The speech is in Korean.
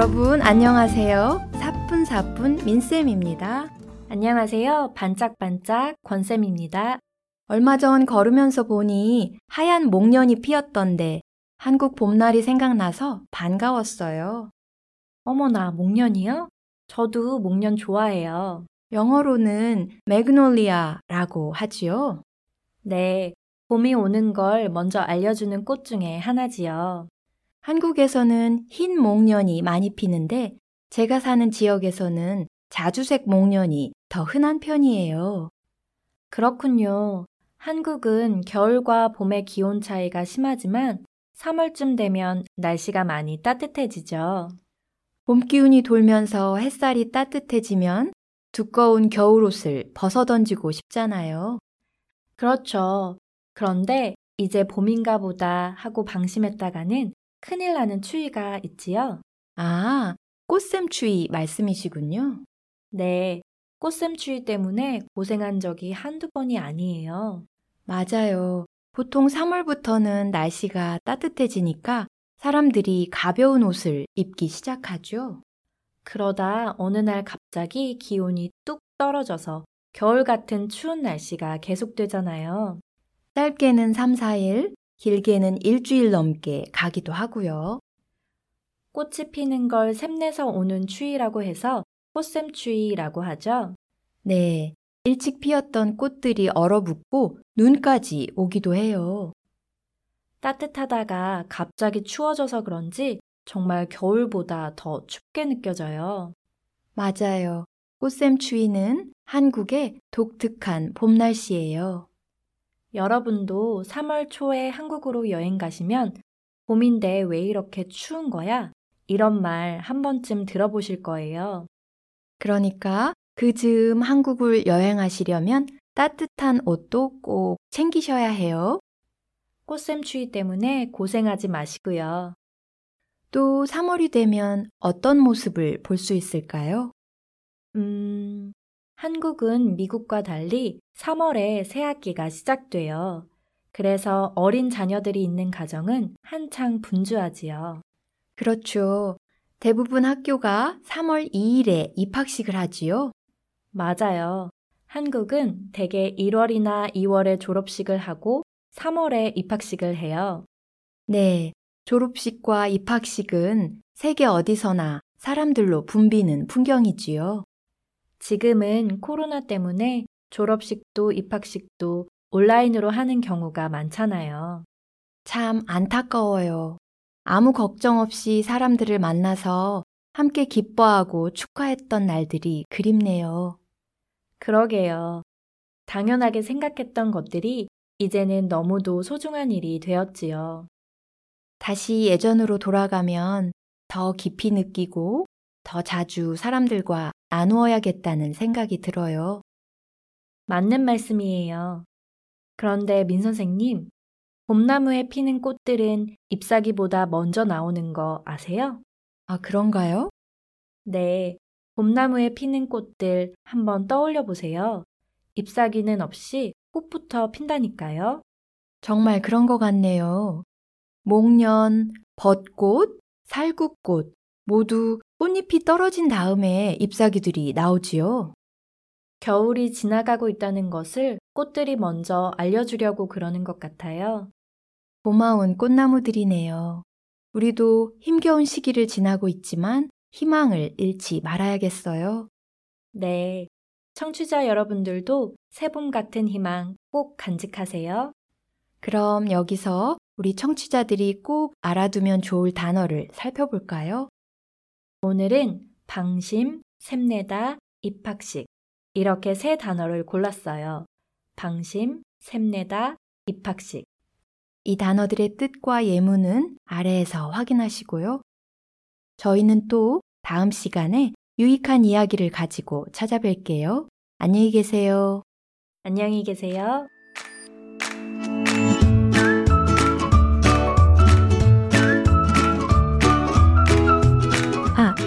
여러분 안녕하세요. 사뿐사뿐 민쌤입니다. 안녕하세요. 반짝반짝 권쌤입니다. 얼마 전 걸으면서 보니 하얀 목련이 피었던데 한국 봄날이 생각나서 반가웠어요. 어머나, 목련이요? 저도 목련 좋아해요. 영어로는 매그놀리아라고 하지요. 네, 봄이 오는 걸 먼저 알려주는 꽃 중에 하나지요. 한국에서는 흰 목련이 많이 피는데 제가 사는 지역에서는 자주색 목련이 더 흔한 편이에요. 그렇군요. 한국은 겨울과 봄의 기온 차이가 심하지만 3월쯤 되면 날씨가 많이 따뜻해지죠. 봄 기운이 돌면서 햇살이 따뜻해지면 두꺼운 겨울 옷을 벗어 던지고 싶잖아요. 그렇죠. 그런데 이제 봄인가 보다 하고 방심했다가는 큰일 나는 추위가 있지요. 아, 꽃샘 추위 말씀이시군요. 네, 꽃샘 추위 때문에 고생한 적이 한두 번이 아니에요. 맞아요. 보통 3월부터는 날씨가 따뜻해지니까 사람들이 가벼운 옷을 입기 시작하죠. 그러다 어느 날 갑자기 기온이 뚝 떨어져서 겨울 같은 추운 날씨가 계속되잖아요. 짧게는 3, 4일, 길게는 일주일 넘게 가기도 하고요. 꽃이 피는 걸 샘내서 오는 추위라고 해서 꽃샘추위라고 하죠. 네, 일찍 피었던 꽃들이 얼어붙고 눈까지 오기도 해요. 따뜻하다가 갑자기 추워져서 그런지 정말 겨울보다 더 춥게 느껴져요. 맞아요. 꽃샘 추위는 한국의 독특한 봄 날씨예요. 여러분도 3월 초에 한국으로 여행 가시면 봄인데 왜 이렇게 추운 거야? 이런 말 한 번쯤 들어보실 거예요. 그러니까 그 즈음 한국을 여행하시려면 따뜻한 옷도 꼭 챙기셔야 해요. 꽃샘추위 때문에 고생하지 마시고요. 또 3월이 되면 어떤 모습을 볼 수 있을까요? 음, 한국은 미국과 달리 3월에 새학기가 시작돼요. 그래서 어린 자녀들이 있는 가정은 한창 분주하지요. 그렇죠. 대부분 학교가 3월 2일에 입학식을 하지요. 맞아요. 한국은 대개 1월이나 2월에 졸업식을 하고 3월에 입학식을 해요. 네. 졸업식과 입학식은 세계 어디서나 사람들로 붐비는 풍경이지요. 지금은 코로나 때문에 졸업식도 입학식도 온라인으로 하는 경우가 많잖아요. 참 안타까워요. 아무 걱정 없이 사람들을 만나서 함께 기뻐하고 축하했던 날들이 그립네요. 그러게요. 당연하게 생각했던 것들이 이제는 너무도 소중한 일이 되었지요. 다시 예전으로 돌아가면 더 깊이 느끼고 더 자주 사람들과 나누어야겠다는 생각이 들어요. 맞는 말씀이에요. 그런데 민 선생님, 봄나무에 피는 꽃들은 잎사귀보다 먼저 나오는 거 아세요? 아, 그런가요? 네. 봄나무에 피는 꽃들 한번 떠올려 보세요. 잎사귀는 없이 꽃부터 핀다니까요. 정말 그런 것 같네요. 목련, 벚꽃, 살구꽃 모두 꽃잎이 떨어진 다음에 잎사귀들이 나오지요. 겨울이 지나가고 있다는 것을 꽃들이 먼저 알려주려고 그러는 것 같아요. 고마운 꽃나무들이네요. 우리도 힘겨운 시기를 지나고 있지만 희망을 잃지 말아야겠어요. 네. 청취자 여러분들도 새봄 같은 희망 꼭 간직하세요. 그럼 여기서 우리 청취자들이 꼭 알아두면 좋을 단어를 살펴볼까요? 오늘은 방심, 샘내다, 입학식 이렇게 세 단어를 골랐어요. 방심, 샘내다, 입학식. 이 단어들의 뜻과 예문은 아래에서 확인하시고요. 저희는 또 다음 시간에 유익한 이야기를 가지고 찾아뵐게요. 안녕히 계세요. 안녕히 계세요.